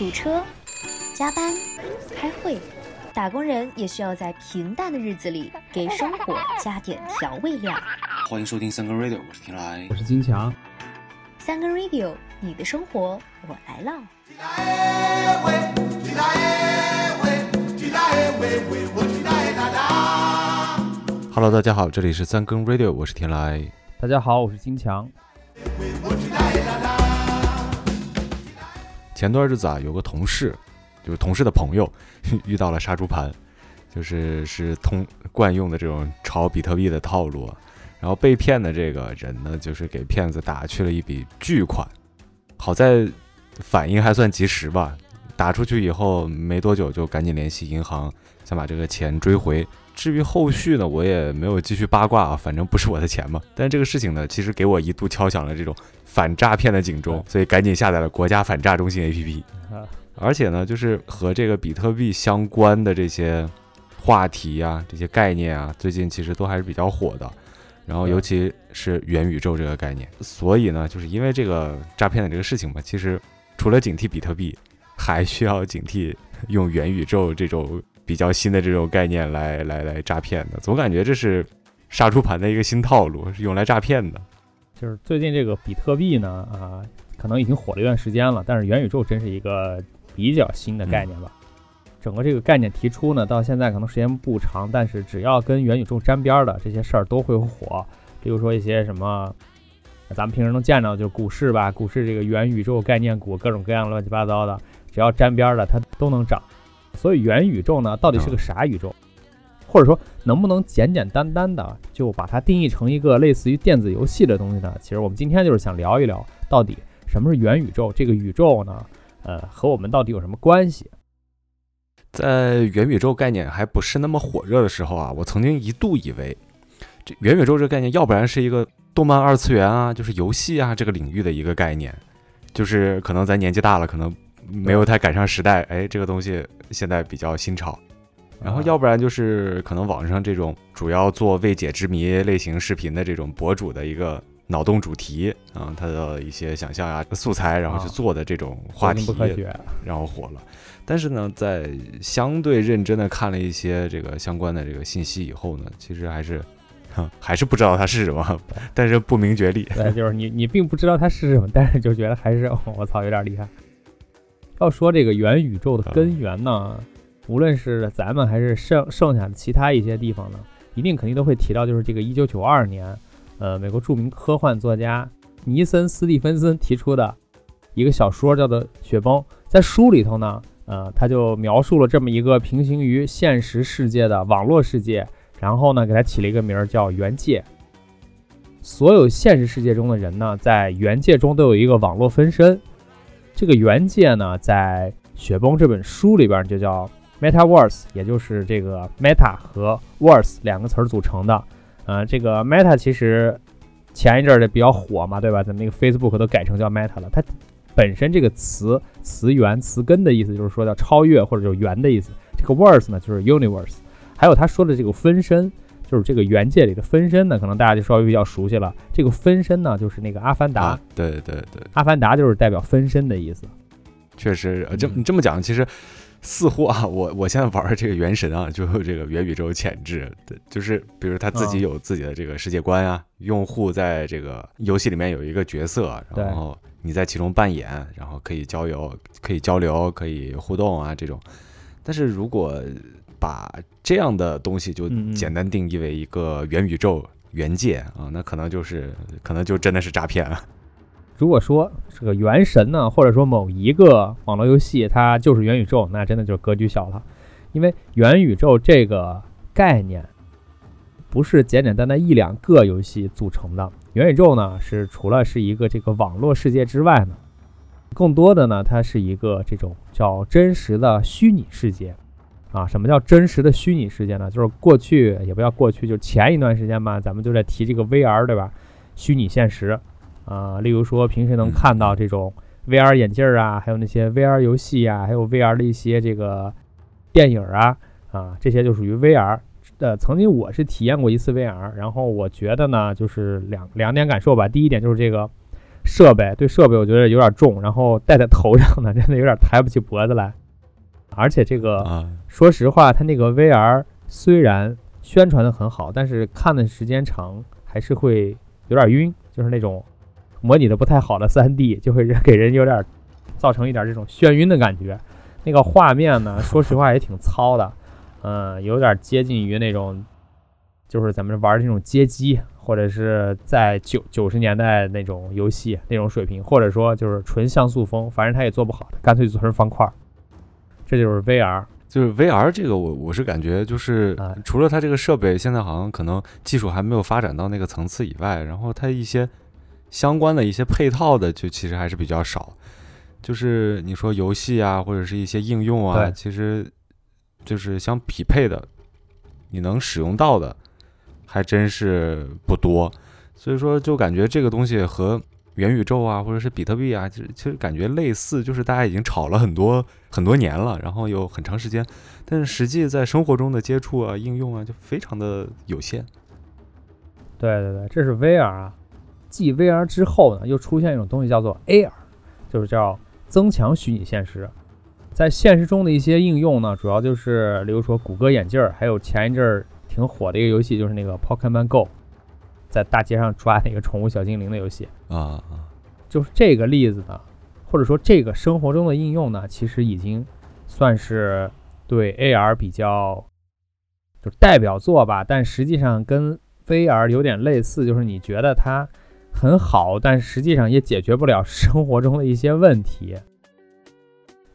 堵车、加班、开会，打工人也需要在平淡的日子里给生活加点调味料。欢迎收听三更 radio，我是天来我。是金强。三更 radio，你的生活我来唠。Hello，大家好，这里是三更 radio，我是天来。大家好，我是金强。前段日子啊，有个同事，就是同事的朋友，遇到了杀猪盘，就是是通惯用的这种炒比特币的套路。然后被骗的这个人呢，就是给骗子打去了一笔巨款，好在反应还算及时吧。打出去以后没多久就赶紧联系银行，想把这个钱追回。至于后续呢，我也没有继续八卦啊，反正不是我的钱嘛。但这个事情呢，其实给我一度敲响了这种反诈骗的警钟，所以赶紧下载了国家反诈中心 APP。啊，而且呢，就是和这个比特币相关的这些话题啊、这些概念啊，最近其实都还是比较火的。然后，尤其是元宇宙这个概念，所以呢，就是因为这个诈骗的这个事情嘛，其实除了警惕比特币，还需要警惕用元宇宙这种比较新的这种概念来来来诈骗的。总感觉这是杀猪盘的一个新套路，是用来诈骗的。就是最近这个比特币呢，啊，可能已经火了一段时间了，但是元宇宙真是一个比较新的概念吧。整个这个概念提出呢，到现在可能时间不长，但是只要跟元宇宙沾边儿的这些事儿都会火。比如说一些什么，咱们平时能见到，就是股市吧，股市这个元宇宙概念股，各种各样乱七八糟的，只要沾边儿的它都能涨。所以元宇宙呢，到底是个啥宇宙？或者说能不能简简单单的就把它定义成一个类似于电子游戏的东西呢？其实我们今天就是想聊一聊，到底什么是元宇宙？这个宇宙呢，呃，和我们到底有什么关系？在元宇宙概念还不是那么火热的时候啊，我曾经一度以为，这元宇宙这个概念，要不然是一个动漫二次元啊，就是游戏啊这个领域的一个概念，就是可能咱年纪大了，可能没有太赶上时代，哎，这个东西现在比较新潮。然后要不然就是可能网上这种主要做未解之谜类型视频的这种博主的一个脑洞主题啊，他的一些想象啊素材，然后去做的这种话题然后火了。但是呢，在相对认真的看了一些这个相关的这个信息以后呢，其实还是，哼，还是不知道它是什么，但是不明觉厉。对，就是你你并不知道它是什么，但是就觉得还是、哦我操有点厉害。要说这个元宇宙的根源呢，无论是咱们还是剩剩下的其他一些地方呢，一定肯定都会提到，就是这个一九九二年，呃，美国著名科幻作家尼森·斯蒂芬森提出的一个小说叫做《雪崩》。在书里头呢，呃，他就描述了这么一个平行于现实世界的网络世界，然后呢，给它起了一个名儿叫元界。所有现实世界中的人呢，在元界中都有一个网络分身。这个元界呢，在《雪崩》这本书里边就叫 Metaverse，也就是这个 Meta 和 Verse 两个词儿组成的。呃，这个 Meta 其实前一阵儿的比较火嘛，对吧？咱们那个 Facebook 都改成叫 Meta 了。它本身这个词词源词根的意思就是说叫超越或者就是元的意思。这个 Verse 呢就是 Universe，还有他说的这个分身，就是这个元界里的分身呢，可能大家就稍微比较熟悉了。这个分身呢，就是那个阿凡达，啊，对对对，阿凡达就是代表分身的意思。确实，呃这嗯你这么讲，其实似乎啊，我我现在玩的这个原神啊，就有这个元宇宙潜质，对就是比如他自己嗯有自己的这个世界观啊，用户在这个游戏里面有一个角色，然后你在其中扮演，然后可以交流、可以交流、可以互动啊这种。但是如果把这样的东西就简单定义为一个元宇宙、元界啊，那可能就是可能就真的是诈骗啊。如果说这个元神呢，或者说某一个网络游戏它就是元宇宙，那真的就格局小了，因为元宇宙这个概念不是简简单单一两个游戏组成的。元宇宙呢，是除了是一个这个网络世界之外呢，更多的呢，它是一个这种叫真实的虚拟世界。啊，什么叫真实的虚拟世界呢？就是过去也不叫过去，就前一段时间吧，咱们就在提这个 VR，对吧？虚拟现实。啊、例如说平时能看到这种 VR 眼镜啊，还有那些 VR 游戏啊，还有 VR 的一些这个电影啊，啊，这些就属于 VR。呃，曾经我是体验过一次 VR，然后我觉得呢，就是两两点感受吧。第一点就是这个设备，对设备我觉得有点重，然后戴在头上呢，真的有点抬不起脖子来。而且这个，啊，说实话，它那个 VR 虽然宣传的很好，但是看的时间长还是会有点晕，就是那种模拟的不太好的 3D，就会给人有点造成一点这种眩晕的感觉。那个画面呢，说实话也挺糙的，嗯，有点接近于那种，就是咱们玩的那种街机，或者是在九九十年代那种游戏那种水平，或者说就是纯像素风，反正它也做不好，干脆做成方块儿。这就是 VR，就是 VR 这个我我是感觉就是啊除了它这个设备现在好像可能技术还没有发展到那个层次以外，然后它一些相关的一些配套的就其实还是比较少。就是你说游戏啊，或者是一些应用啊，其实就是相匹配的，你能使用到的还真是不多。所以说，就感觉这个东西和元宇宙啊，或者是比特币啊，其实其实感觉类似，就是大家已经炒了很多很多年了，然后有很长时间，但是实际在生活中的接触啊、应用啊，就非常的有限。对对对，这是 VR 啊。继 VR 之后呢，又出现一种东西叫做 AR，就是叫增强虚拟现实。在现实中的一些应用呢，主要就是例如说谷歌眼镜儿，还有前一阵儿挺火的一个游戏，就是那个 Pokemon Go，在大街上抓那个宠物小精灵的游戏。啊啊，就是这个例子呢，或者说这个生活中的应用呢，其实已经算是对 AR 比较就代表作吧，但实际上跟 VR 有点类似，就是你觉得它很好，但实际上也解决不了 生活中的一些问题。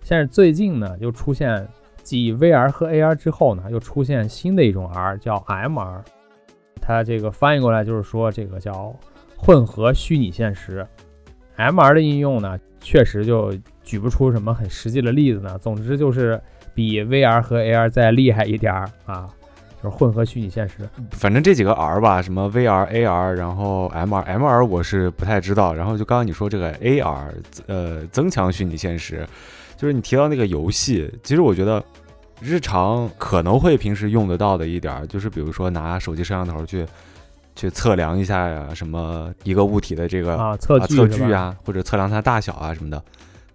但是最近呢，又出现继 VR 和 AR 之后呢，又出现新的一种 R，叫 MR。它这个翻译过来就是说，这个叫混合虚拟现实。MR 的应用呢，确实就举不出什么很实际的例子呢。总之就是比 VR 和 AR 再厉害一点儿啊，就是混合虚拟现实。反正这几个 R 吧，什么 VR、AR，然后 MR，MR 我是不太知道。然后就刚刚你说这个 AR，呃，增强虚拟现实，就是你提到那个游戏，其实我觉得日常可能会平时用得到的一点儿，就是比如说拿手机摄像头去去测量一下呀，什么一个物体的这个啊，测啊测距啊，或者测量它大小啊什么的。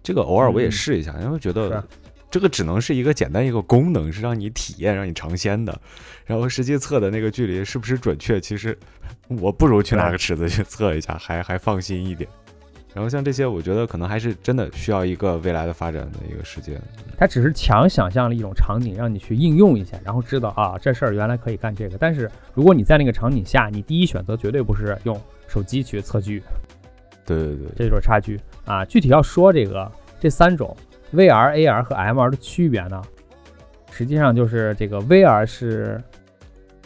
这个偶尔我也嗯试一下，因为觉得是这个只能是一个简单一个功能，是让你体验、让你尝鲜的。然后实际测的那个距离是不是准确，其实我不如去拿个尺子去测一下，还还放心一点。然后像这些，我觉得可能还是真的需要一个未来的发展的一个时间。它只是强想象了一种场景，让你去应用一下，然后知道啊，这事儿原来可以干这个。但是如果你在那个场景下，你第一选择绝对不是用手机去测距，对对对，这就是差距啊。具体要说这个这三种 VR、AR 和 MR 的区别呢，实际上就是这个 VR 是，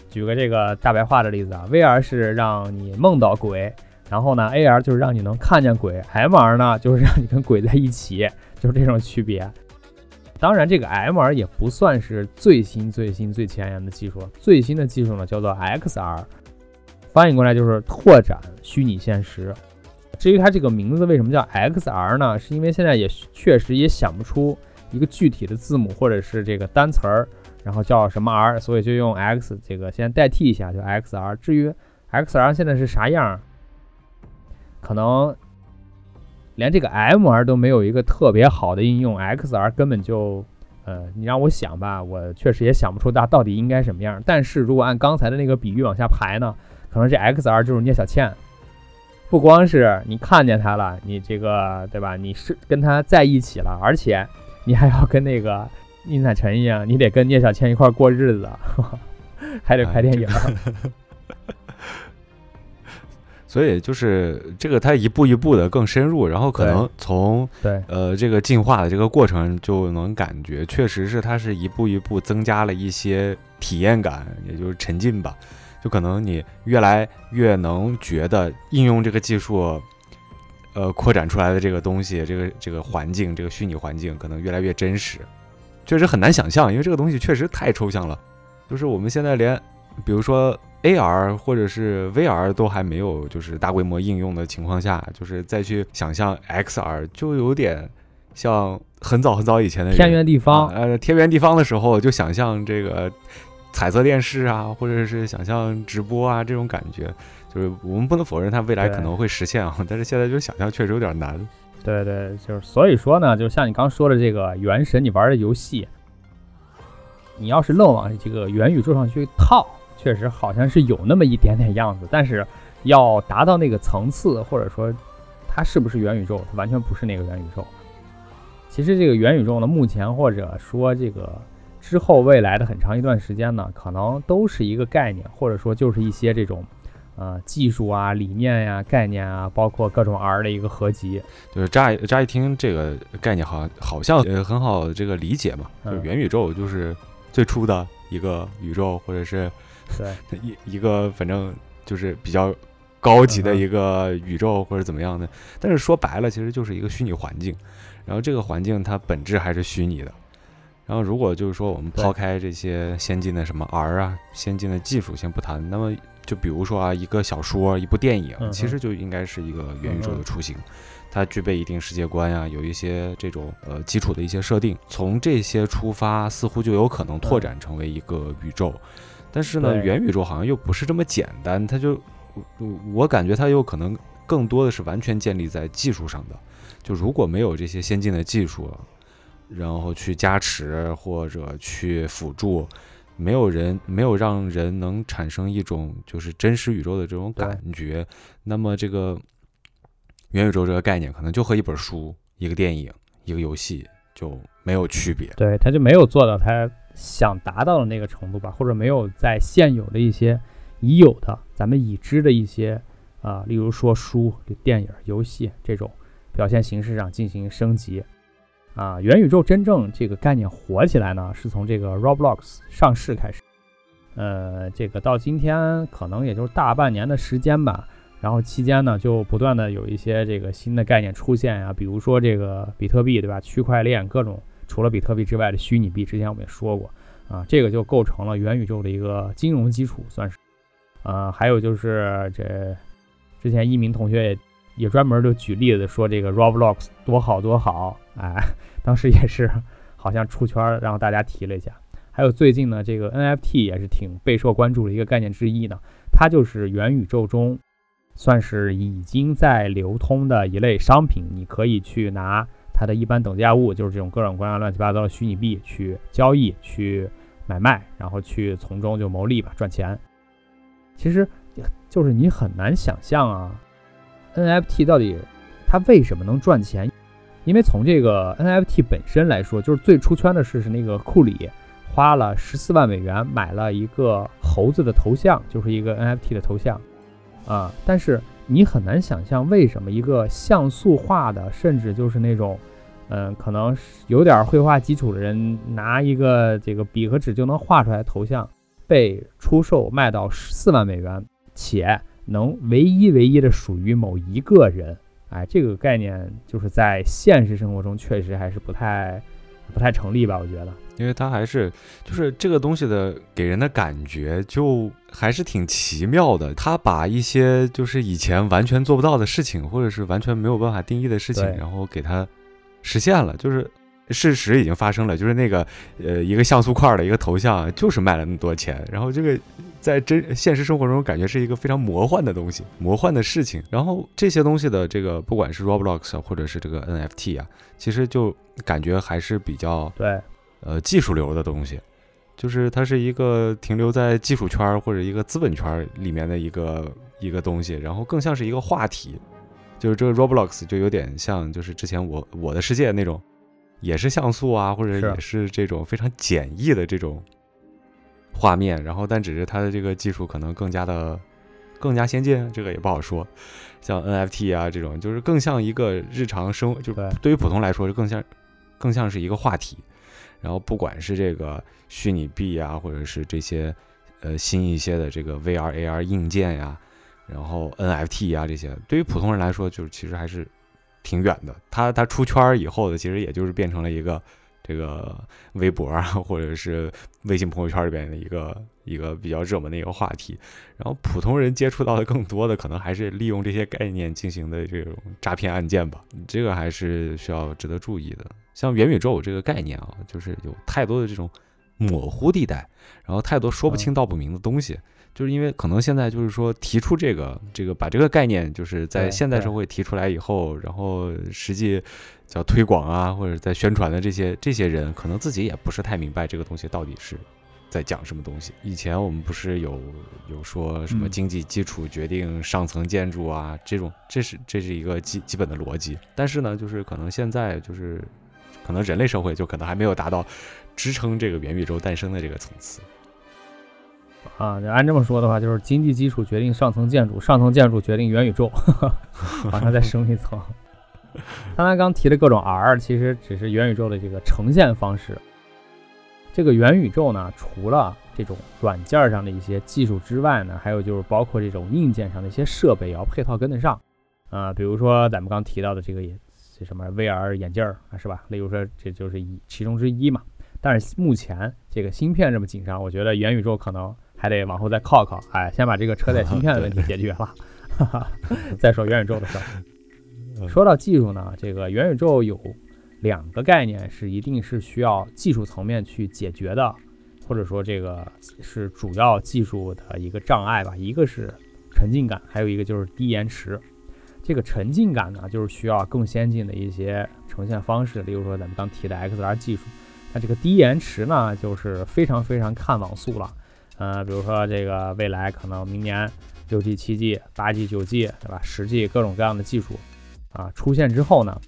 举个这个大白话的例子啊，VR 是让你梦到鬼，然后呢 AR 就是让你能看见鬼，MR 呢就是让你跟鬼在一起，就是这种区别。当然，这个 MR 也不算是最新、最新、最前沿的技术，最新的技术呢叫做 XR，翻译过来就是拓展虚拟现实。至于它这个名字为什么叫 XR 呢？是因为现在也确实也想不出一个具体的字母或者是这个单词儿，然后叫什么 R，所以就用 X 这个先代替一下，就 XR。至于 XR 现在是啥样，可能连这个 MR 都没有一个特别好的应用，XR 根本就，呃，你让我想吧，我确实也想不出它到底应该什么样。但是如果按刚才的那个比喻往下排呢，可能这 XR 就是聂小倩。不光是你看见他了，你这个对吧？你是跟他在一起了，而且你还要跟那个宁采臣一样，你得跟聂小倩一块儿过日子，还得拍电影。所以就是这个，他一步一步的更深入，然后可能从对呃这个进化的这个过程就能感觉，确实是他是一步一步增加了一些体验感，也就是沉浸吧。就可能你越来越能觉得应用这个技术，呃，扩展出来的这个东西，这个这个环境，这个虚拟环境，可能越来越真实。确实很难想象，因为这个东西确实太抽象了。就是我们现在连，比如说 AR 或者是 VR 都还没有就是大规模应用的情况下，就是再去想象 XR，就有点像很早很早以前的天圆地方，啊呃，天圆地方的时候，就想象这个彩色电视啊，或者是想象直播啊这种感觉，就是我们不能否认它未来可能会实现啊，但是现在就想象确实有点难。对对，就是所以说呢，就像你刚说的这个《原神》，你玩的游戏，你要是愣往这个元宇宙上去套，确实好像是有那么一点点样子，但是要达到那个层次，或者说它是不是元宇宙，它完全不是那个元宇宙。其实这个元宇宙呢，目前或者说这个之后未来的很长一段时间呢，可能都是一个概念，或者说就是一些这种。呃，技术啊、理念呀、概念啊，包括各种 R 的一个合集，就是乍一乍一听这个概念，好像好像呃很好这个理解嘛，就是嗯元宇宙就是最初的一个宇宙，或者是对，一一个反正就是比较高级的一个宇宙或者怎么样的。但是说白了，其实就是一个虚拟环境，然后这个环境它本质还是虚拟的。然后如果就是说我们抛开这些先进的什么 R 啊、先进的技术先不谈，那么就比如说啊，一个小说、一部电影，其实就应该是一个元宇宙的雏形。它具备一定世界观呀、有一些这种呃基础的一些设定，从这些出发，似乎就有可能拓展成为一个宇宙。但是呢，元宇宙好像又不是这么简单，它就我我感觉它有可能更多的是完全建立在技术上的。就如果没有这些先进的技术，然后去加持或者去辅助，没有人没有让人能产生一种就是真实宇宙的这种感觉，那么这个元宇宙这个概念可能就和一本书、一个电影、一个游戏就没有区别。对，他就没有做到他想达到的那个程度吧，或者没有在现有的一些已有的咱们已知的一些啊、例如说书、电影、游戏这种表现形式上进行升级。啊，元宇宙真正这个概念火起来呢，是从这个 Roblox 上市开始。呃，这个到今天可能也就是大半年的时间吧。然后期间呢，就不断的有一些这个新的概念出现呀、比如说这个比特币，对吧？区块链各种除了比特币之外的虚拟币，之前我们也说过啊，这个就构成了元宇宙的一个金融基础，算是。呃，还有就是这之前一鸣同学也也专门就举例子说这个 Roblox 多好多好，哎，当时也是好像出圈儿，让大家提了一下。还有最近呢，这个 NFT 也是挺备受关注的一个概念之一呢，它就是元宇宙中算是已经在流通的一类商品，你可以去拿它的一般等价物，就是这种各种各样乱七八糟的虚拟币去交易、去买卖，然后去从中就牟利吧，赚钱。其实就是你很难想象啊，NFT 到底它为什么能赚钱？因为从这个 NFT 本身来说，就是最出圈的是是那个库里花了十四万美元买了一个猴子的头像，就是一个 NFT 的头像啊。但是你很难想象为什么一个像素化的，甚至就是那种嗯，可能是有点绘画基础的人拿一个这个笔和纸就能画出来头像，被出售卖到十四万美元，且能唯一唯一的属于某一个人。哎，这个概念就是在现实生活中确实还是不太不太成立吧？我觉得。因为它还是就是这个东西的给人的感觉就还是挺奇妙的。他把一些就是以前完全做不到的事情，或者是完全没有办法定义的事情，然后给它实现了。就是事实已经发生了，就是那个呃一个像素块的一个头像，就是卖了那么多钱。然后这个在真现实生活中感觉是一个非常魔幻的东西，魔幻的事情。然后这些东西的这个不管是 Roblox 啊或者是这个 NFT 啊，其实就感觉还是比较对，呃技术流的东西，就是它是一个停留在技术圈儿或者一个资本圈儿里面的一个一个东西，然后更像是一个话题。就是这个 Roblox 就有点像，就是之前我我的世界那种，也是像素啊，或者也是这种非常简易的这种画面，然后但只是它的这个技术可能更加的更加先进，这个也不好说。像 NFT 啊这种，就是更像一个日常生活，就对对于普通来说，就更像更像是一个话题。然后不管是这个虚拟币啊，或者是这些呃新一些的这个 VR、AR 硬件呀、然后 NFT 啊这些，对于普通人来说，就是其实还是挺远的。他他出圈儿以后的，其实也就是变成了一个这个微博啊，或者是微信朋友圈里边的一个一个比较热门的一个话题。然后普通人接触到的更多的，可能还是利用这些概念进行的这种诈骗案件吧。这个还是需要值得注意的。像元宇宙这个概念啊，就是有太多的这种模糊地带，然后太多说不清道不明的东西。就是因为可能现在就是说提出这个这个把这个概念就是在现代社会提出来以后，然后实际叫推广啊或者在宣传的这些这些人，可能自己也不是太明白这个东西到底是在讲什么东西。以前我们不是有有说什么嗯经济基础决定上层建筑啊，这种这是这是一个基基本的逻辑。但是呢，就是可能现在就是可能人类社会就可能还没有达到支撑这个元宇宙诞生的这个层次。啊，按这么说的话，就是经济基础决定上层建筑，上层建筑决定元宇宙，往上再升一层。刚才刚提的各种 R，其实只是元宇宙的这个呈现方式。这个元宇宙呢，除了这种软件上的一些技术之外呢，还有就是包括这种硬件上的一些设备也要配套跟得上。啊、比如说咱们刚提到的这个也这什么 VR 眼镜儿啊，是吧？例如说这就是一其中之一嘛。但是目前这个芯片这么紧张，我觉得元宇宙可能还得往后再靠靠，哎，先把这个车载芯片的问题 解决了，哈哈，再说元宇宙的事儿。说到技术呢，这个元宇宙有两个概念是一定是需要技术层面去解决的，或者说这个是主要技术的一个障碍吧。一个是沉浸感，还有一个就是低延迟。这个沉浸感呢，就是需要更先进的一些呈现方式，例如说咱们刚提的 XR 技术。那这个低延迟呢，就是非常非常看网速了。呃，比如说这个未来可能明年六 G、七 G、八 G、九 G，对吧？十 G 各种各样的技术啊出现之后呢，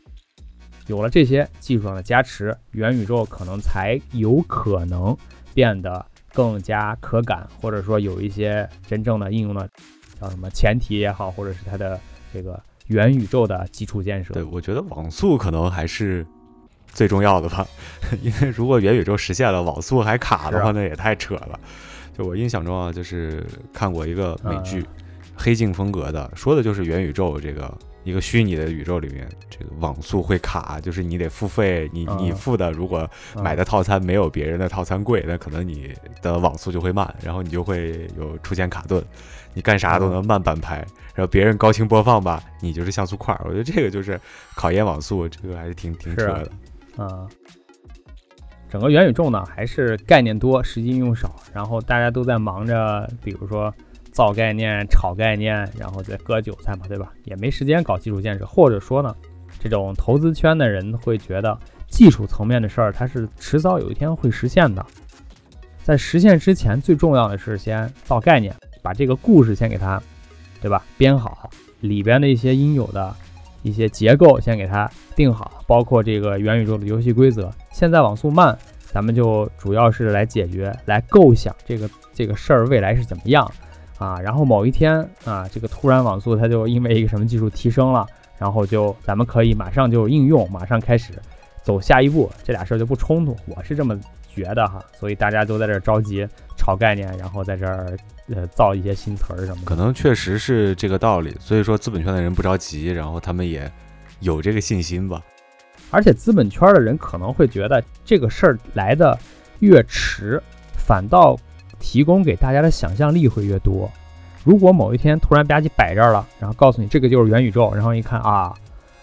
有了这些技术上的加持，元宇宙可能才有可能变得更加可感，或者说有一些真正的应用的叫什么前提也好，或者是它的这个元宇宙的基础建设。对，我觉得网速可能还是最重要的吧，因为如果元宇宙实现了，网速还卡的话，那也太扯了。就我印象中啊，就是看过一个美剧，嗯。黑镜风格的，说的就是元宇宙这个一个虚拟的宇宙里面，这个网速会卡，就是你得付费，你你嗯付的如果嗯。买的套餐没有别人的套餐贵，那可能你的网速就会慢，然后你就会有出现卡顿，你干啥都能慢半拍，然后别人高清播放吧，你就是像素块儿。我觉得这个就是考验网速，这个还是挺挺扯的。啊，整个元宇宙呢还是概念多，实际应用少，然后大家都在忙着，比如说造概念、炒概念，然后再割韭菜嘛，对吧？也没时间搞基础建设，或者说呢，这种投资圈的人会觉得技术层面的事儿，它是迟早有一天会实现的。在实现之前，最重要的是先造概念，把这个故事先给它，对吧？编好里边的一些应有的一些结构先给它定好，包括这个元宇宙的游戏规则。现在网速慢，咱们就主要是来解决、来构想这个这个事儿未来是怎么样啊。然后某一天啊，这个突然网速它就因为一个什么技术提升了，然后就咱们可以马上就应用，马上开始走下一步，这俩事儿就不冲突。我是这么觉得哈，所以大家都在这儿着急炒概念，然后在这儿呃造一些新词儿什么的。可能确实是这个道理，所以说资本圈的人不着急，然后他们也有这个信心吧。而且资本圈的人可能会觉得这个事儿来的越迟，反倒提供给大家的想象力会越多。如果某一天突然吧唧摆这儿了，然后告诉你这个就是元宇宙，然后一看啊，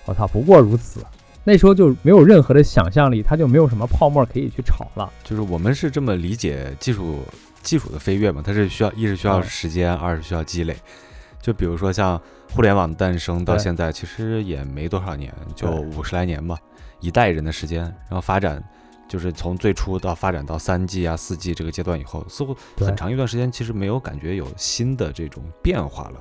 我操，不过如此，那时候就没有任何的想象力，它就没有什么泡沫可以去炒了。就是我们是这么理解技术技术的飞跃嘛，它是需要一是需要嗯时间，二是需要积累。就比如说像互联网诞生到现在，其实也没多少年，就五十来年吧，一代人的时间，然后发展就是从最初到发展到三 G 啊、四 G 这个阶段以后，似乎很长一段时间其实没有感觉有新的这种变化了。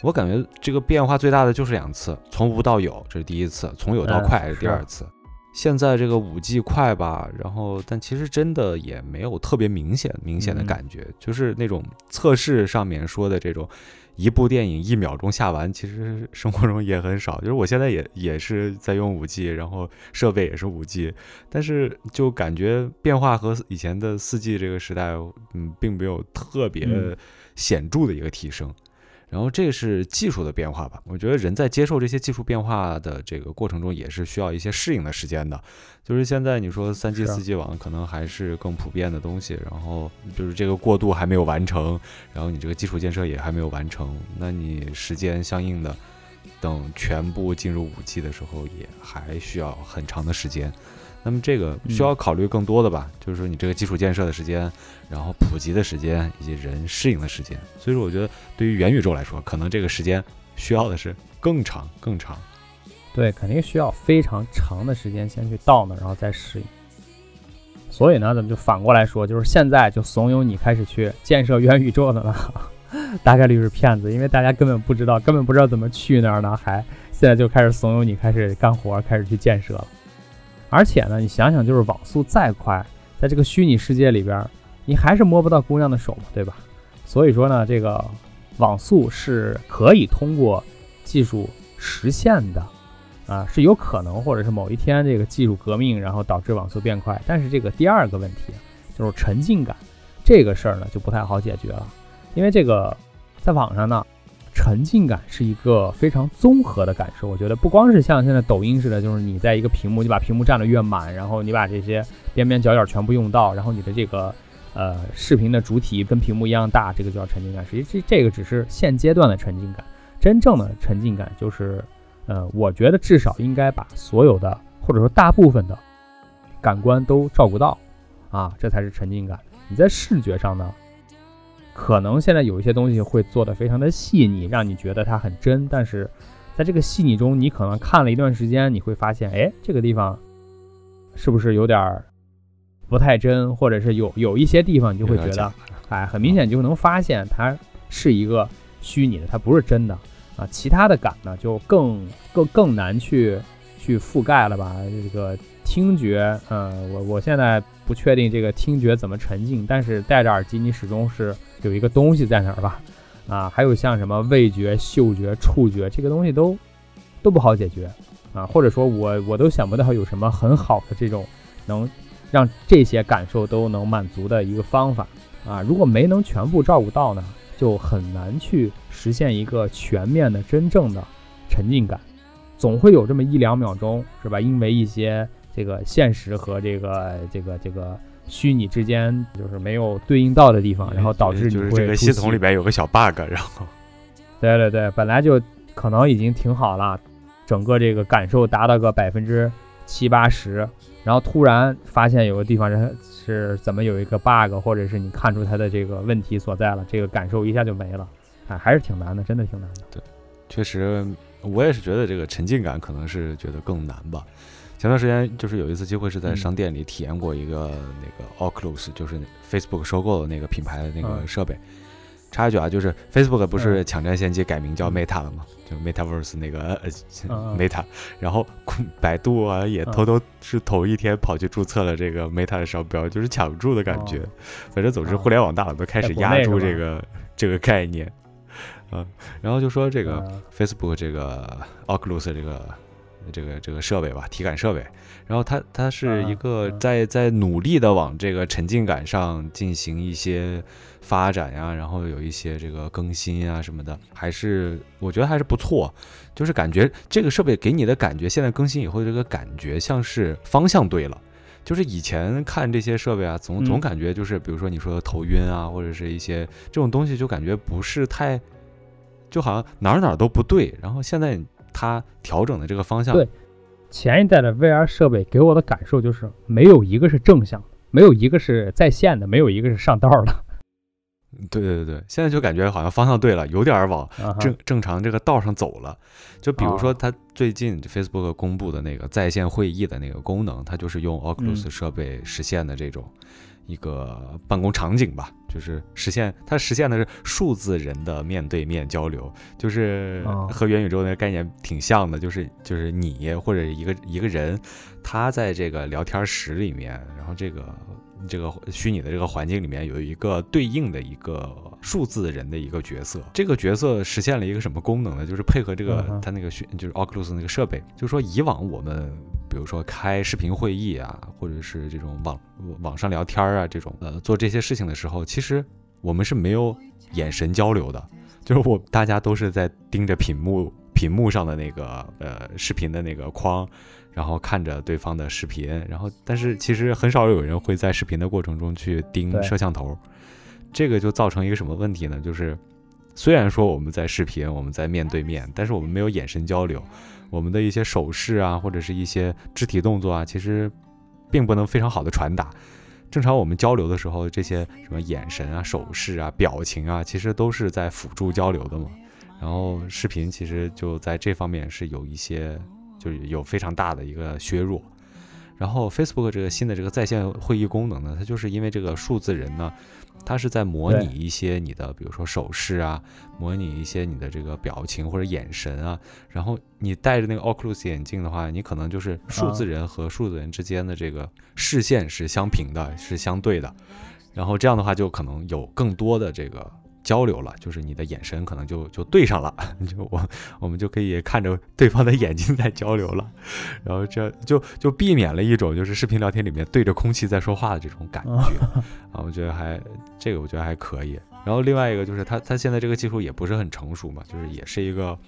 我感觉这个变化最大的就是两次，从无到有，这是第一次；从有到嗯快，是第二次。现在这个五 G 快吧，然后但其实真的也没有特别明显明显的嗯感觉，就是那种测试上面说的这种一部电影一秒钟下完，其实生活中也很少。就是我现在也也是在用五 G，然后设备也是五 G，但是就感觉变化和以前的四 G 这个时代，嗯，并没有特别嗯显著的一个提升。然后这是技术的变化吧？我觉得人在接受这些技术变化的这个过程中，也是需要一些适应的时间的。就是现在你说三 G、四 G 网可能还是更普遍的东西，然后就是这个过渡还没有完成，然后你这个基础建设也还没有完成，那你时间相应的等全部进入五 G 的时候，也还需要很长的时间。那么这个需要考虑更多的吧，就是说你这个基础建设的时间，然后普及的时间以及人适应的时间。所以说，我觉得对于元宇宙来说，可能这个时间需要的是更长更长。对，肯定需要非常长的时间先去到那，然后再适应。所以呢，咱们就反过来说，就是现在就怂恿你开始去建设元宇宙的呢，大概率是骗子，因为大家根本不知道，根本不知道怎么去那儿呢，还现在就开始怂恿你开始干活，开始去建设了。而且呢，你想想，就是网速再快，在这个虚拟世界里边，你还是摸不到姑娘的手嘛，对吧？所以说呢，这个网速是可以通过技术实现的，啊，是有可能，或者是某一天这个技术革命，然后导致网速变快。但是这个第二个问题就是沉浸感，这个事儿呢就不太好解决了，因为这个在网上呢。沉浸感是一个非常综合的感受，我觉得不光是像现在抖音似的，就是你在一个屏幕，你把屏幕占得越满，然后你把这些边边角角全部用到，然后你的这个呃视频的主体跟屏幕一样大，这个叫沉浸感。实际这这个只是现阶段的沉浸感，真正的沉浸感就是，呃，我觉得至少应该把所有的或者说大部分的感官都照顾到，啊，这才是沉浸感。你在视觉上呢？可能现在有一些东西会做得非常的细腻，让你觉得它很真。但是，在这个细腻中，你可能看了一段时间，你会发现，哎，这个地方是不是有点不太真，或者是有有一些地方你就会觉得，哎，很明显就能发现它是一个虚拟的，它不是真的啊。其他的感呢，就更更更难去去覆盖了吧？这个听觉，嗯，我我现在不确定这个听觉怎么沉浸，但是戴着耳机，你始终是。有一个东西在那儿吧，啊，还有像什么味觉、嗅觉、触觉，这个东西都都不好解决啊，或者说，我我都想不到有什么很好的这种能让这些感受都能满足的一个方法啊。如果没能全部照顾到呢，就很难去实现一个全面的、真正的沉浸感。总会有这么一两秒钟，是吧？因为一些这个现实和这个这个这个。虚拟之间就是没有对应到的地方，然后导致就是这个系统里边有个小 bug，然后，对对对，本来就可能已经挺好了，整个这个感受达到个百分之七八十，然后突然发现有个地方是是怎么有一个 bug，或者是你看出它的这个问题所在了，这个感受一下就没了，哎，还是挺难的，真的挺难的。对，确实，我也是觉得这个沉浸感可能是觉得更难吧。前段时间就是有一次机会是在商店里体验过一个那个 Oculus，就是 Facebook 收购的那个品牌的那个设备。插一句啊，就是 Facebook 不是抢占先机改名叫 Meta 了吗？就 Metaverse 那个 Meta，然后百度啊也偷偷是头一天跑去注册了这个 Meta 的商标，就是抢注的感觉。反正总之，互联网大佬都开始压住这个这个概念。嗯，然后就说这个 Facebook 这个 Oculus 这个。这个这个设备吧，体感设备，然后它它是一个在在努力的往这个沉浸感上进行一些发展呀，然后有一些这个更新啊什么的，还是我觉得还是不错，就是感觉这个设备给你的感觉，现在更新以后这个感觉像是方向对了，就是以前看这些设备啊，总总感觉就是比如说你说头晕啊，或者是一些这种东西，就感觉不是太，就好像哪儿哪儿都不对，然后现在。它调整的这个方向，对前一代的 VR 设备给我的感受就是没有一个是正向的，没有一个是在线的，没有一个是上道的。对对对对，现在就感觉好像方向对了，有点往正正常这个道上走了。就比如说，它最近 Facebook 公布的那个在线会议的那个功能，它就是用 Oculus 设备实现的这种。一个办公场景吧，就是实现它实现的是数字人的面对面交流，就是和元宇宙那个概念挺像的，就是就是你或者一个一个人，他在这个聊天室里面，然后这个。这个虚拟的这个环境里面有一个对应的一个数字人的一个角色，这个角色实现了一个什么功能呢？就是配合这个它那个虚，就是 Oculus 那个设备，就是说以往我们比如说开视频会议啊，或者是这种网网上聊天啊这种，呃，做这些事情的时候，其实我们是没有眼神交流的，就是我大家都是在盯着屏幕屏幕上的那个呃视频的那个框。然后看着对方的视频，然后但是其实很少有人会在视频的过程中去盯摄像头，这个就造成一个什么问题呢？就是虽然说我们在视频，我们在面对面，但是我们没有眼神交流，我们的一些手势啊，或者是一些肢体动作啊，其实并不能非常好的传达。正常我们交流的时候，这些什么眼神啊、手势啊、表情啊，其实都是在辅助交流的嘛。然后视频其实就在这方面是有一些，就是有非常大的一个削弱。然后 Facebook 这个新的这个在线会议功能呢，它就是因为这个数字人呢，它是在模拟一些你的，比如说手势啊，模拟一些你的这个表情或者眼神啊。然后你戴着那个 Oculus 眼镜的话，你可能就是数字人和数字人之间的这个视线是相平的，是相对的。然后这样的话，就可能有更多的这个。交流了，就是你的眼神可能就就对上了，就我我们就可以看着对方的眼睛在交流了，然后这就就避免了一种就是视频聊天里面对着空气在说话的这种感觉 啊，我觉得还这个我觉得还可以。然后另外一个就是它它现在这个技术也不是很成熟嘛，就是也是一个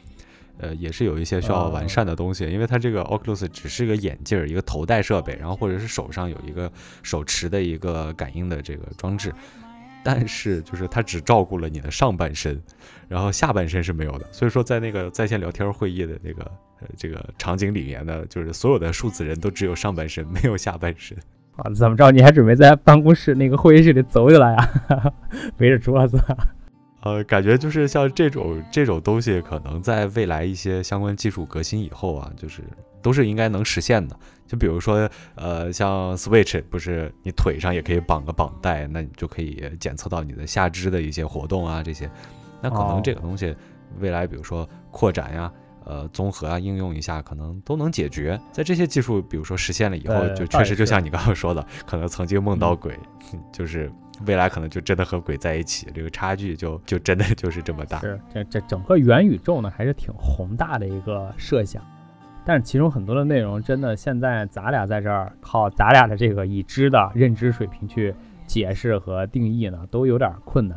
呃也是有一些需要完善的东西，因为它这个 Oculus 只是个眼镜儿，一个头戴设备，然后或者是手上有一个手持的一个感应的这个装置。但是就是他只照顾了你的上半身，然后下半身是没有的。所以说，在那个在线聊天会议的那个呃这个场景里面呢，就是所有的数字人都只有上半身，没有下半身。啊，怎么着？你还准备在办公室那个会议室里走起来啊？围着桌子？呃，感觉就是像这种这种东西，可能在未来一些相关技术革新以后啊，就是都是应该能实现的。就比如说，呃，像 Switch 不是你腿上也可以绑个绑带，那你就可以检测到你的下肢的一些活动啊，这些。那可能这个东西未来，比如说扩展呀，呃，综合啊，应用一下，可能都能解决。在这些技术，比如说实现了以后，就确实就像你刚刚说的，可能曾经梦到鬼，就是未来可能就真的和鬼在一起，这个差距就就真的就是这么大。是，这这整个元宇宙呢，还是挺宏大的一个设想。但是其中很多的内容，真的现在咱俩在这儿靠 咱俩的这个已知的认知水平去解释和定义呢，都有点困难。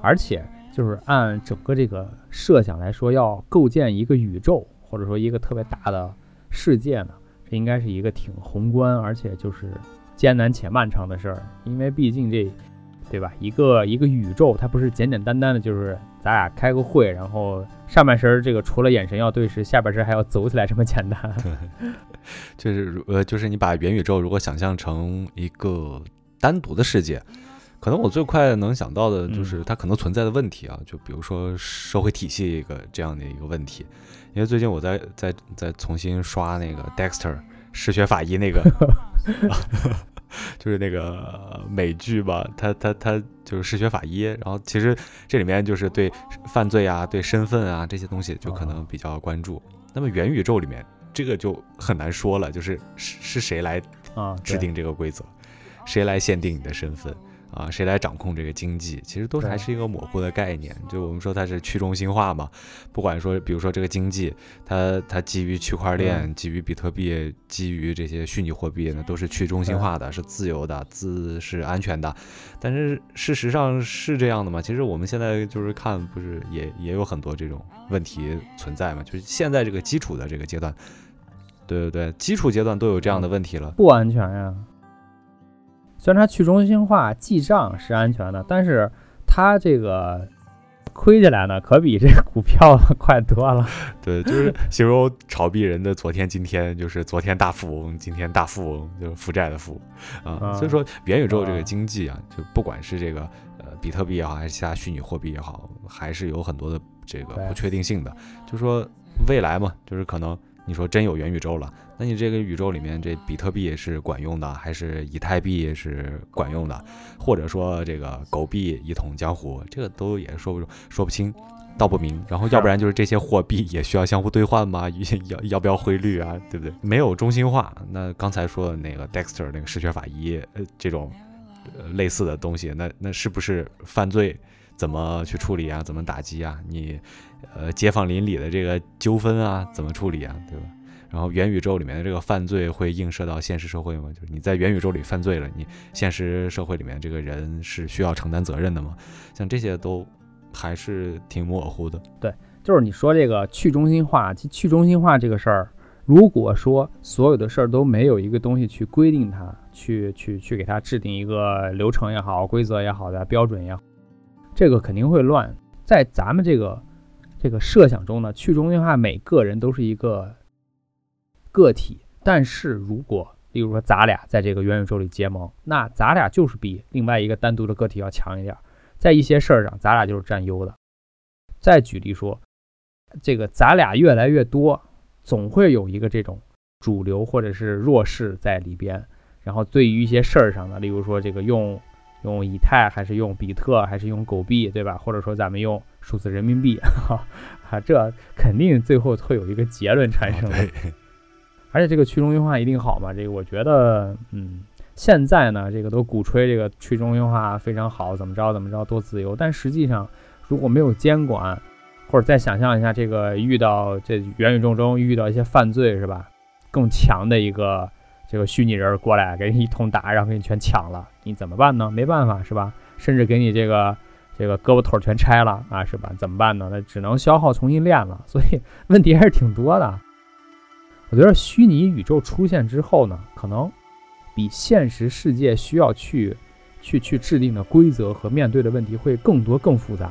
而且就是按整个这个设想来说，要构建一个宇宙或者说一个特别大的世界呢，这应该是一个挺宏观而且就是艰难且漫长的事儿。因为毕竟这，对吧？一个一个宇宙，它不是简简单单的就是。咱俩开个会，然后上半身这个除了眼神要对视，下半身还要走起来，这么简单？就是呃，就是你把元宇宙如果想象成一个单独的世界，可能我最快能想到的就是它可能存在的问题啊，就比如说社会体系一个这样的一个问题。因为最近我在在在重新刷那个 Dexter 嗜血法医那个。就是那个美剧吧，他他他就是嗜血法医，然后其实这里面就是对犯罪啊、对身份啊这些东西就可能比较关注。那么元宇宙里面这个就很难说了，就是是是谁来啊制定这个规则，谁来限定你的身份？啊，谁来掌控这个经济？其实都是还是一个模糊的概念。就我们说它是去中心化嘛，不管说，比如说这个经济，它它基于区块链，基于比特币，基于这些虚拟货币，那都是去中心化的，是自由的，自是安全的。但是事实上是这样的吗？其实我们现在就是看，不是也也有很多这种问题存在嘛？就是现在这个基础的这个阶段，对对对，基础阶段都有这样的问题了，不安全呀。虽然它去中心化记账是安全的，但是它这个亏起来呢，可比这股票快多了。对，就是形容炒币人的昨天、今天，就是昨天大富翁，今天大富翁，就是负债的富啊。所以说，元宇宙这个经济啊，就不管是这个呃比特币也好，还是其他虚拟货币也好，还是有很多的这个不确定性的。就说未来嘛，就是可能。你说真有元宇宙了，那你这个宇宙里面这比特币是管用的，还是以太币是管用的，或者说这个狗币一统江湖，这个都也说不说不清，道不明。然后要不然就是这些货币也需要相互兑换吗？要要不要汇率啊？对不对？没有中心化。那刚才说的那个 Dexter 那个嗜血法医，呃，这种呃类似的东西，那那是不是犯罪？怎么去处理啊？怎么打击啊？你？呃，街坊邻里的这个纠纷啊，怎么处理啊，对吧？然后元宇宙里面的这个犯罪会映射到现实社会吗？就是你在元宇宙里犯罪了，你现实社会里面这个人是需要承担责任的吗？像这些都还是挺模糊的。对，就是你说这个去中心化，去中心化这个事儿，如果说所有的事儿都没有一个东西去规定它，去去去给它制定一个流程也好，规则也好的标准也好，这个肯定会乱。在咱们这个。这个设想中呢，去中心化每个人都是一个个体，但是如果例如说咱俩在这个元宇宙里结盟，那咱俩就是比另外一个单独的个体要强一点，在一些事儿上咱俩就是占优的。再举例说，这个咱俩越来越多，总会有一个这种主流或者是弱势在里边。然后对于一些事儿上的，例如说这个用用以太还是用比特还是用狗币，对吧？或者说咱们用数字人民币，哈，这肯定最后会有一个结论产生的。而且这个去中心化一定好嘛？这个我觉得，嗯，现在呢，这个都鼓吹这个去中心化非常好，怎么着怎么着多自由。但实际上，如果没有监管，或者再想象一下，这个遇到这元宇宙中遇到一些犯罪，是吧？更强的一个。这个虚拟人过来给你一通打，然后给你全抢了，你怎么办呢？没办法，是吧？甚至给你这个这个胳膊腿全拆了啊，是吧？怎么办呢？那只能消耗重新练了。所以问题还是挺多的。我觉得虚拟宇宙出现之后呢，可能比现实世界需要去去去制定的规则和面对的问题会更多更复杂。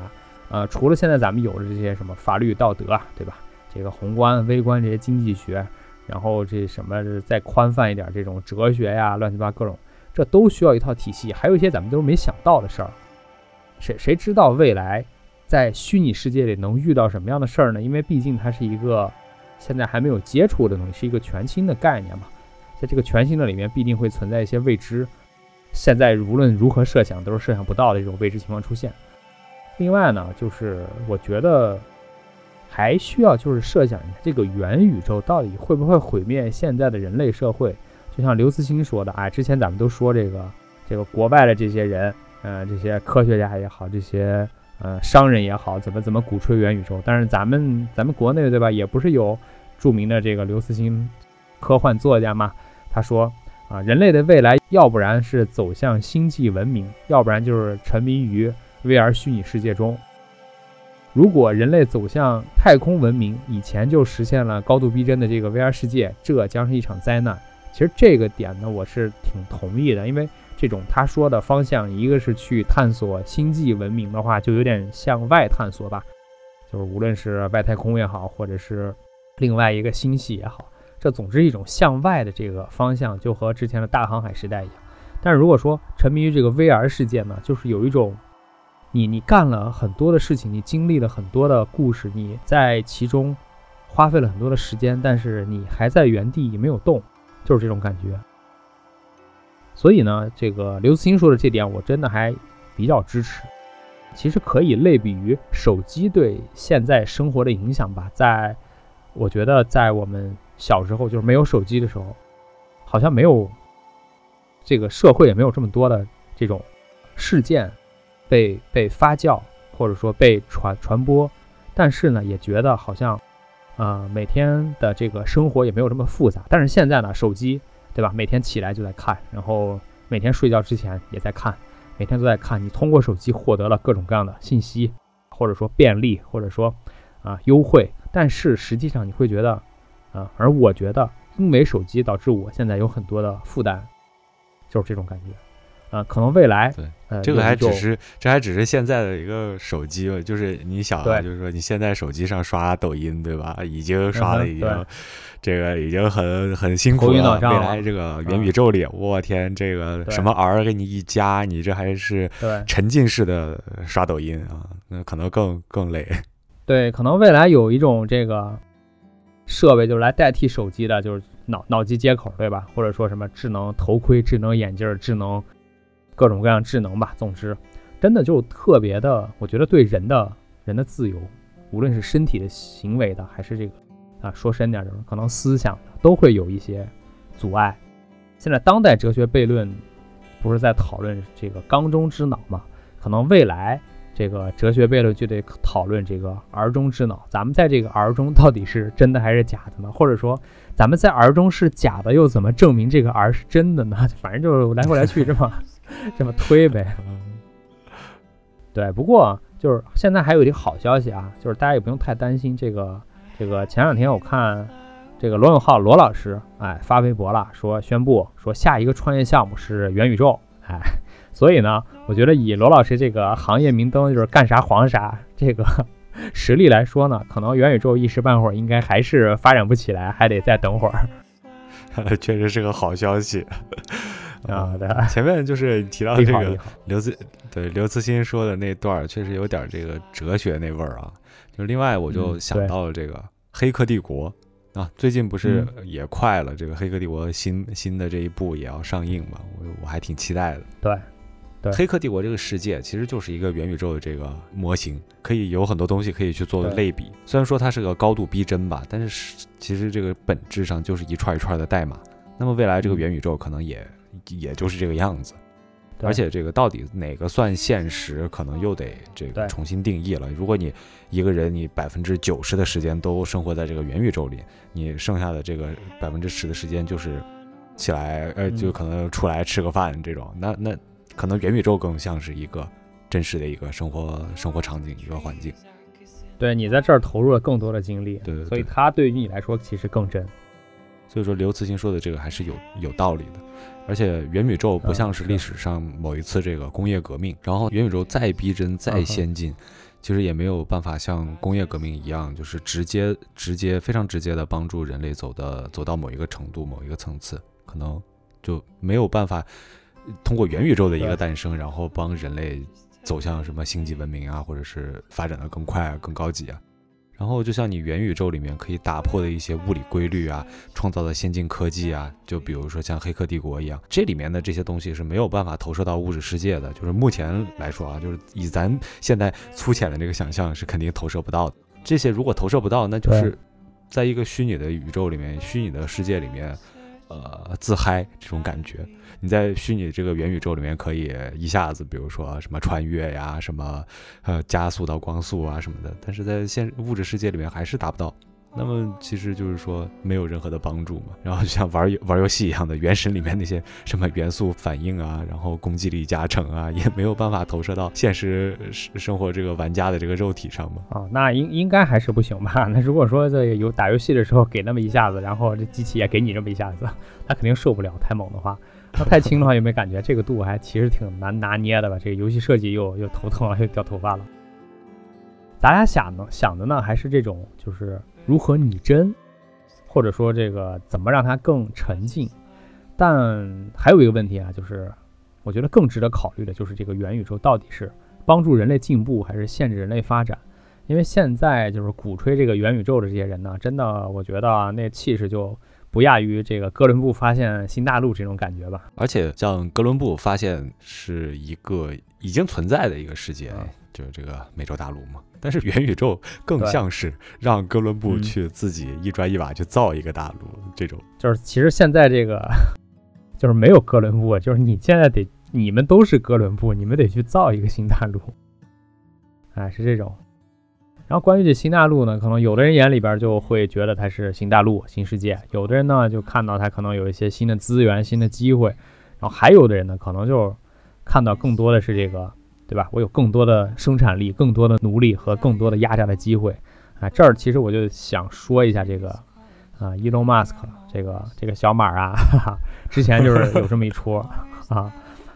呃，除了现在咱们有的这些什么法律道德啊，对吧？这个宏观、微观这些经济学。然后这什么再宽泛一点，这种哲学呀，乱七八各种，这都需要一套体系。还有一些咱们都是没想到的事儿，谁谁知道未来在虚拟世界里能遇到什么样的事儿呢？因为毕竟它是一个现在还没有接触的东西，是一个全新的概念嘛。在这个全新的里面，必定会存在一些未知。现在无论如何设想，都是设想不到的这种未知情况出现。另外呢，就是我觉得。还需要就是设想一下，这个元宇宙到底会不会毁灭现在的人类社会？就像刘慈欣说的，啊，之前咱们都说这个，这个国外的这些人，呃，这些科学家也好，这些呃商人也好，怎么怎么鼓吹元宇宙？但是咱们咱们国内对吧，也不是有著名的这个刘慈欣科幻作家嘛？他说啊，人类的未来要不然是走向星际文明，要不然就是沉迷于 VR 虚拟世界中。如果人类走向太空文明以前就实现了高度逼真的这个 VR 世界，这将是一场灾难。其实这个点呢，我是挺同意的，因为这种他说的方向，一个是去探索星际文明的话，就有点向外探索吧，就是无论是外太空也好，或者是另外一个星系也好，这总之一种向外的这个方向，就和之前的大航海时代一样。但是如果说沉迷于这个 VR 世界呢，就是有一种。你你干了很多的事情，你经历了很多的故事，你在其中花费了很多的时间，但是你还在原地没有动，就是这种感觉。所以呢，这个刘慈欣说的这点，我真的还比较支持。其实可以类比于手机对现在生活的影响吧。在我觉得，在我们小时候，就是没有手机的时候，好像没有这个社会也没有这么多的这种事件。被被发酵，或者说被传传播，但是呢，也觉得好像，呃，每天的这个生活也没有这么复杂。但是现在呢，手机，对吧？每天起来就在看，然后每天睡觉之前也在看，每天都在看。你通过手机获得了各种各样的信息，或者说便利，或者说啊优惠。但是实际上你会觉得，啊，而我觉得，因为手机导致我现在有很多的负担，就是这种感觉。啊，可能未来对，这个还只是这还只是现在的一个手机，就是你想，就是说你现在手机上刷抖音，对吧？已经刷的已经这个已经很很辛苦了。未来这个元宇宙里，我天，这个什么 R 给你一加，你这还是沉浸式的刷抖音啊，那可能更更累。对，可能未来有一种这个设备，就是来代替手机的，就是脑脑机接口，对吧？或者说什么智能头盔、智能眼镜、智能。各种各样智能吧，总之，真的就特别的，我觉得对人的人的自由，无论是身体的行为的，还是这个啊说深点就是，可能思想的，都会有一些阻碍。现在当代哲学悖论不是在讨论这个缸中之脑吗？可能未来这个哲学悖论就得讨论这个儿中之脑。咱们在这个儿中到底是真的还是假的呢？或者说，咱们在儿中是假的，又怎么证明这个儿是真的呢？反正就是来回来去这么。这么推呗，对。不过就是现在还有一个好消息啊，就是大家也不用太担心这个这个。前两天我看这个罗永浩罗老师哎发微博了，说宣布说下一个创业项目是元宇宙哎。所以呢，我觉得以罗老师这个行业明灯就是干啥黄啥这个 实力来说呢，可能元宇宙一时半会儿应该还是发展不起来，还得再等会儿。确实是个好消息啊。对，前面就是提到这个刘慈对刘慈欣说的那段儿，确实有点这个哲学那味儿啊。就另外，我就想到了这个《黑客帝国》啊，最近不是也快了，这个《黑客帝国》新新的这一部也要上映嘛，我我还挺期待的。对。黑客帝国这个世界其实就是一个元宇宙的这个模型，可以有很多东西可以去做类比。虽然说它是个高度逼真吧，但是其实这个本质上就是一串一串的代码。那么未来这个元宇宙可能也也就是这个样子。而且这个到底哪个算现实，可能又得这个重新定义了。如果你一个人你百分之九十的时间都生活在这个元宇宙里，你剩下的这个百分之十的时间就是起来呃就可能出来吃个饭这种，那那。可能元宇宙更像是一个真实的一个生活生活场景一个环境，对你在这儿投入了更多的精力，对，所以它对于你来说其实更真。所以说刘慈欣说的这个还是有有道理的，而且元宇宙不像是历史上某一次这个工业革命，然后元宇宙再逼真再先进，其实也没有办法像工业革命一样，就是直接直接非常直接的帮助人类走的走到某一个程度某一个层次，可能就没有办法。通过元宇宙的一个诞生，然后帮人类走向什么星际文明啊，或者是发展的更快啊、更高级啊。然后就像你元宇宙里面可以打破的一些物理规律啊，创造的先进科技啊，就比如说像《黑客帝国》一样，这里面的这些东西是没有办法投射到物质世界的。就是目前来说啊，就是以咱现在粗浅的这个想象是肯定投射不到的。这些如果投射不到，那就是在一个虚拟的宇宙里面、虚拟的世界里面，呃，自嗨这种感觉。你在虚拟这个元宇宙里面，可以一下子，比如说什么穿越呀，什么呃加速到光速啊什么的，但是在现物质世界里面还是达不到。那么其实就是说没有任何的帮助嘛。然后就像玩玩游戏一样的，原神里面那些什么元素反应啊，然后攻击力加成啊，也没有办法投射到现实生活这个玩家的这个肉体上嘛。啊，那应应该还是不行吧？那如果说在有打游戏的时候给那么一下子，然后这机器也给你这么一下子，他肯定受不了，太猛的话。那太轻的话，有没有感觉这个度还其实挺难拿捏的吧？这个游戏设计又又头疼了，又掉头发了。咱俩想的想的呢，还是这种就是如何拟真，或者说这个怎么让它更沉浸。但还有一个问题啊，就是我觉得更值得考虑的就是这个元宇宙到底是帮助人类进步还是限制人类发展？因为现在就是鼓吹这个元宇宙的这些人呢，真的我觉得那气势就。不亚于这个哥伦布发现新大陆这种感觉吧？而且像哥伦布发现是一个已经存在的一个世界，就是这个美洲大陆嘛。但是元宇宙更像是让哥伦布去自己一砖一瓦去造一个大陆，这种。就是其实现在这个就是没有哥伦布，就是你现在得你们都是哥伦布，你们得去造一个新大陆，哎，是这种。然后关于这新大陆呢，可能有的人眼里边就会觉得它是新大陆、新世界；有的人呢就看到它可能有一些新的资源、新的机会；然后还有的人呢，可能就看到更多的是这个，对吧？我有更多的生产力、更多的奴隶和更多的压榨的机会。啊，这儿其实我就想说一下这个，啊，Elon Musk 这个这个小马啊，哈哈，之前就是有这么一 出啊，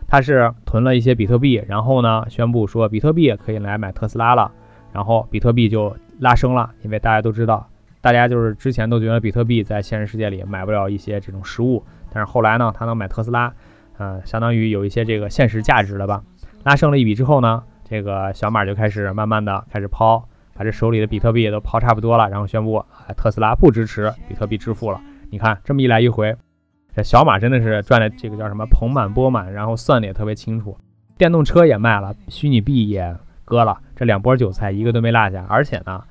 他是囤了一些比特币，然后呢宣布说比特币可以来买特斯拉了。然后比特币就拉升了，因为大家都知道，大家就是之前都觉得比特币在现实世界里买不了一些这种实物，但是后来呢，他能买特斯拉，嗯，相当于有一些这个现实价值了吧？拉升了一笔之后呢，这个小马就开始慢慢的开始抛，把这手里的比特币也都抛差不多了，然后宣布特斯拉不支持比特币支付了。你看这么一来一回，这小马真的是赚的这个叫什么盆满钵满，然后算的也特别清楚，电动车也卖了，虚拟币也。割了这两波韭菜，一个都没落下。而且呢，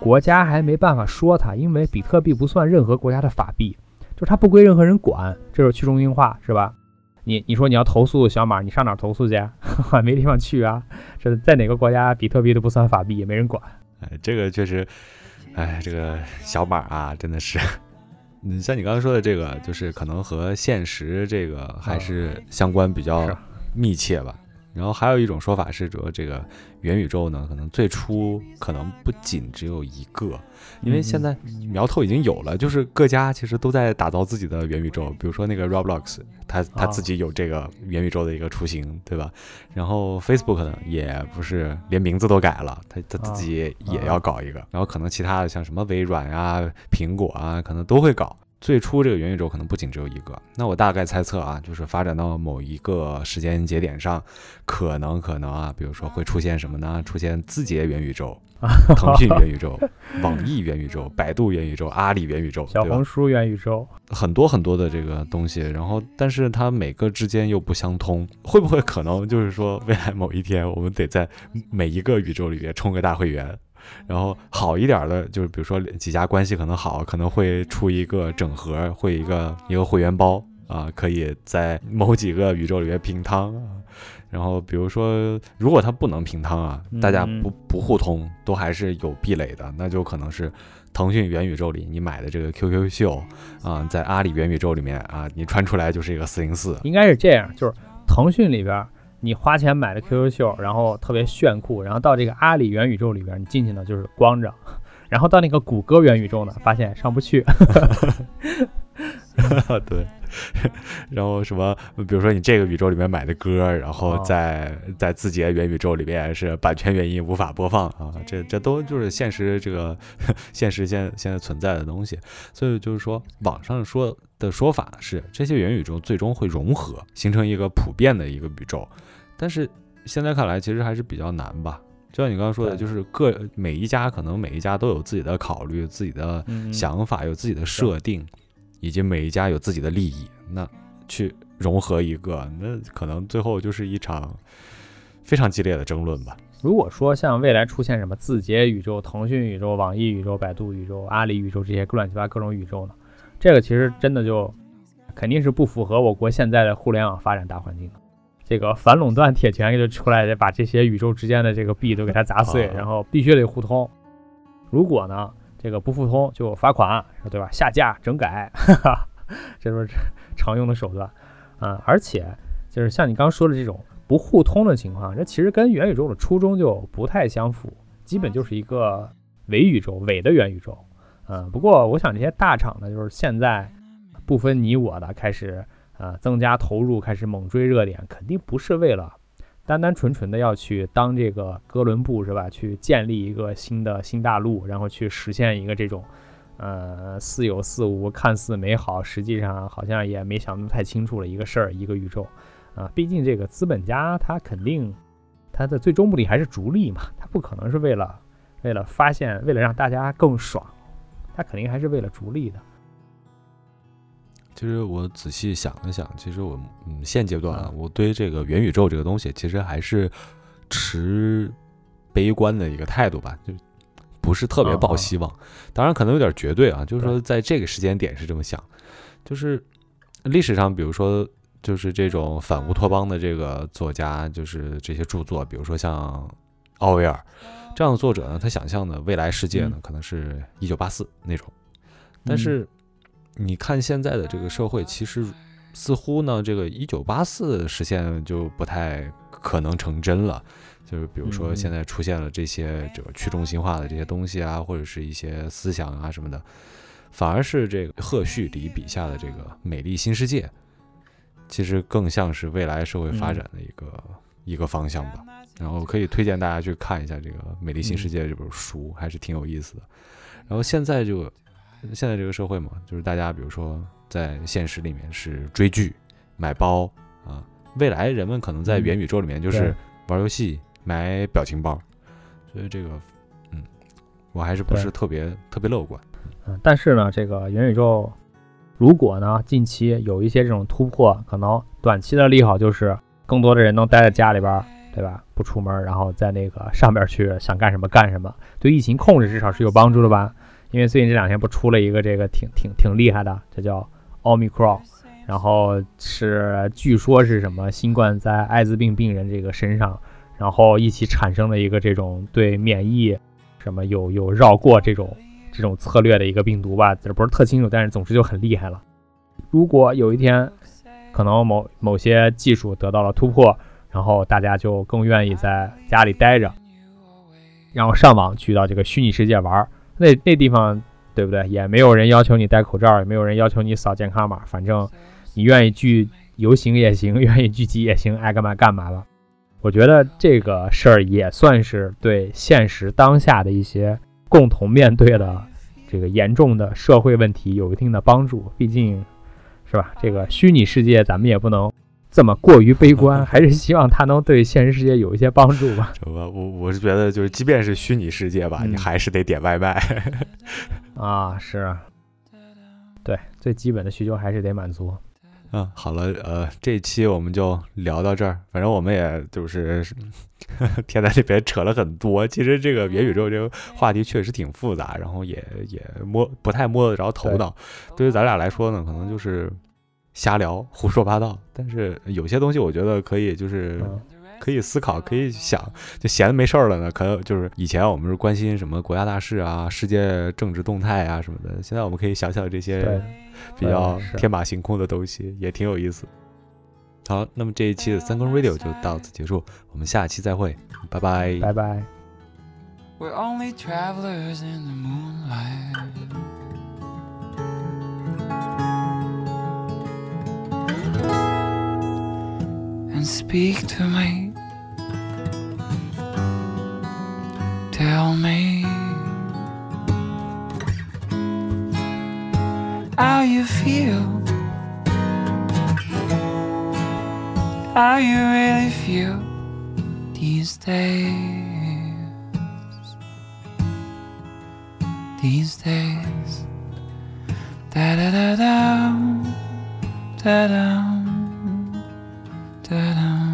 国家还没办法说他，因为比特币不算任何国家的法币，就是它不归任何人管，这是去中心化，是吧？你你说你要投诉小马，你上哪投诉去？没地方去啊！这在哪个国家，比特币都不算法币，也没人管。哎，这个确实，哎，这个小马啊，真的是，你像你刚刚说的这个，就是可能和现实这个还是相关比较密切吧。然后还有一种说法是说，这个元宇宙呢，可能最初可能不仅只有一个，因为现在苗头已经有了，就是各家其实都在打造自己的元宇宙。比如说那个 Roblox，它它自己有这个元宇宙的一个雏形，对吧？然后 Facebook 呢，也不是连名字都改了，它它自己也要搞一个。然后可能其他的像什么微软啊、苹果啊，可能都会搞。最初这个元宇宙可能不仅只有一个。那我大概猜测啊，就是发展到某一个时间节点上，可能可能啊，比如说会出现什么呢？出现字节元宇宙、腾讯元宇宙、网易元宇宙、百度元宇宙、阿里元宇宙、小红书元宇宙，很多很多的这个东西。然后，但是它每个之间又不相通，会不会可能就是说，未来某一天我们得在每一个宇宙里边充个大会员？然后好一点的，就是比如说几家关系可能好，可能会出一个整合，会一个一个会员包啊，可以在某几个宇宙里面平汤啊。然后比如说，如果它不能平汤啊，大家不不互通，都还是有壁垒的，那就可能是腾讯元宇宙里你买的这个 QQ 秀啊，在阿里元宇宙里面啊，你穿出来就是一个四零四，应该是这样，就是腾讯里边。你花钱买的 QQ 秀，然后特别炫酷，然后到这个阿里元宇宙里边，你进去呢就是光着，然后到那个谷歌元宇宙呢，发现上不去。对，然后什么，比如说你这个宇宙里面买的歌，然后在在字节元宇宙里面是版权原因无法播放啊，这这都就是现实这个现实现现在存在的东西，所以就是说网上说的说法是这些元宇宙最终会融合，形成一个普遍的一个宇宙。但是现在看来，其实还是比较难吧。就像你刚刚说的，就是各每一家可能每一家都有自己的考虑、自己的想法、有自己的设定，以及每一家有自己的利益。那去融合一个，那可能最后就是一场非常激烈的争论吧。如果说像未来出现什么字节宇宙、腾讯宇宙、网易宇宙、百度宇宙、阿里宇宙这些乱七八各种宇宙呢？这个其实真的就肯定是不符合我国现在的互联网发展大环境的。这个反垄断铁拳就出来，得把这些宇宙之间的这个币都给它砸碎，然后必须得互通。如果呢，这个不互通就罚款，对吧？下架、整改，哈 哈这都是常用的手段。嗯，而且就是像你刚说的这种不互通的情况，这其实跟元宇宙的初衷就不太相符，基本就是一个伪宇宙、伪的元宇宙。嗯，不过我想这些大厂呢，就是现在不分你我的开始。啊，增加投入，开始猛追热点，肯定不是为了单单纯纯的要去当这个哥伦布是吧？去建立一个新的新大陆，然后去实现一个这种，呃，似有似无，看似美好，实际上好像也没想得太清楚的一个事儿，一个宇宙。啊，毕竟这个资本家他肯定他的最终目的还是逐利嘛，他不可能是为了为了发现，为了让大家更爽，他肯定还是为了逐利的。其实我仔细想了想，其实我嗯现阶段啊，我对这个元宇宙这个东西，其实还是持悲观的一个态度吧，就不是特别抱希望。当然可能有点绝对啊，就是说在这个时间点是这么想。就是历史上，比如说就是这种反乌托邦的这个作家，就是这些著作，比如说像奥威尔这样的作者呢，他想象的未来世界呢，可能是一九八四那种，但是。你看现在的这个社会，其实似乎呢，这个一九八四实现就不太可能成真了。就是比如说现在出现了这些这个去中心化的这些东西啊，或者是一些思想啊什么的，反而是这个赫胥黎笔下的这个美丽新世界，其实更像是未来社会发展的一个一个方向吧。然后可以推荐大家去看一下这个《美丽新世界》这本书，还是挺有意思的。然后现在就。现在这个社会嘛，就是大家比如说在现实里面是追剧、买包啊，未来人们可能在元宇宙里面就是玩游戏、买表情包，所以这个，嗯，我还是不是特别特别乐观。嗯，但是呢，这个元宇宙如果呢近期有一些这种突破，可能短期的利好就是更多的人能待在家里边，对吧？不出门，然后在那个上边去想干什么干什么，对疫情控制至少是有帮助的吧。因为最近这两天不出了一个这个挺挺挺厉害的，这叫奥密克戎，然后是据说是什么新冠在艾滋病病人这个身上，然后一起产生的一个这种对免疫什么有有绕过这种这种策略的一个病毒吧，这不是特清楚，但是总之就很厉害了。如果有一天可能某某些技术得到了突破，然后大家就更愿意在家里待着，然后上网去到这个虚拟世界玩。那那地方对不对？也没有人要求你戴口罩，也没有人要求你扫健康码，反正你愿意聚游行也行，愿意聚集也行，爱干嘛干嘛吧。我觉得这个事儿也算是对现实当下的一些共同面对的这这个严重的社会问题有一定的帮助。毕竟，是吧？这个虚拟世界咱们也不能这么过于悲观，还是希望它能对现实世界有一些帮助吧。我我我是觉得，就是即便是虚拟世界吧，嗯你还是得点外卖。啊，是啊，对，最基本的需求还是得满足。嗯，好了，呃，这一期我们就聊到这儿。反正我们也就是天在这边扯了很多。其实这个元宇宙这个话题确实挺复杂，然后也也摸不太摸得着头脑。对于咱俩来说呢，可能就是瞎聊、胡说八道。但是有些东西我觉得可以，就是嗯可以思考，可以想。就闲的没事儿了呢，可能就是以前我们是关心什么国家大事啊、世界政治动态啊什么的，现在我们可以想想这些比较天马行空的东西，也挺有意思。好，那么这一期的三更 radio 就到此结束，我们下期再会，拜拜。拜拜。We're only travelers in the moonlight. Speak to me. Tell me how you feel. How you really feel these days. these days. Da da da da. da dum, Da-da.